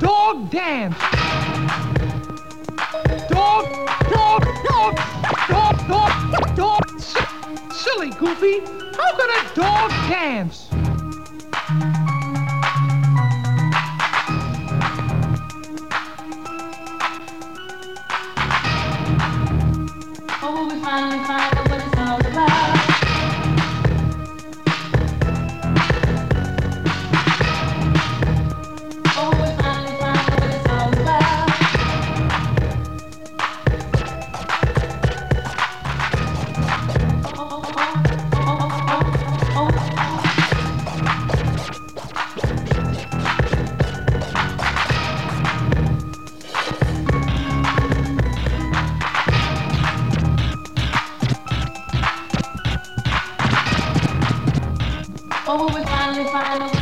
Dog, dance. Goofy, how can a dog dance? Oh, we finally find out what Oh, we finally out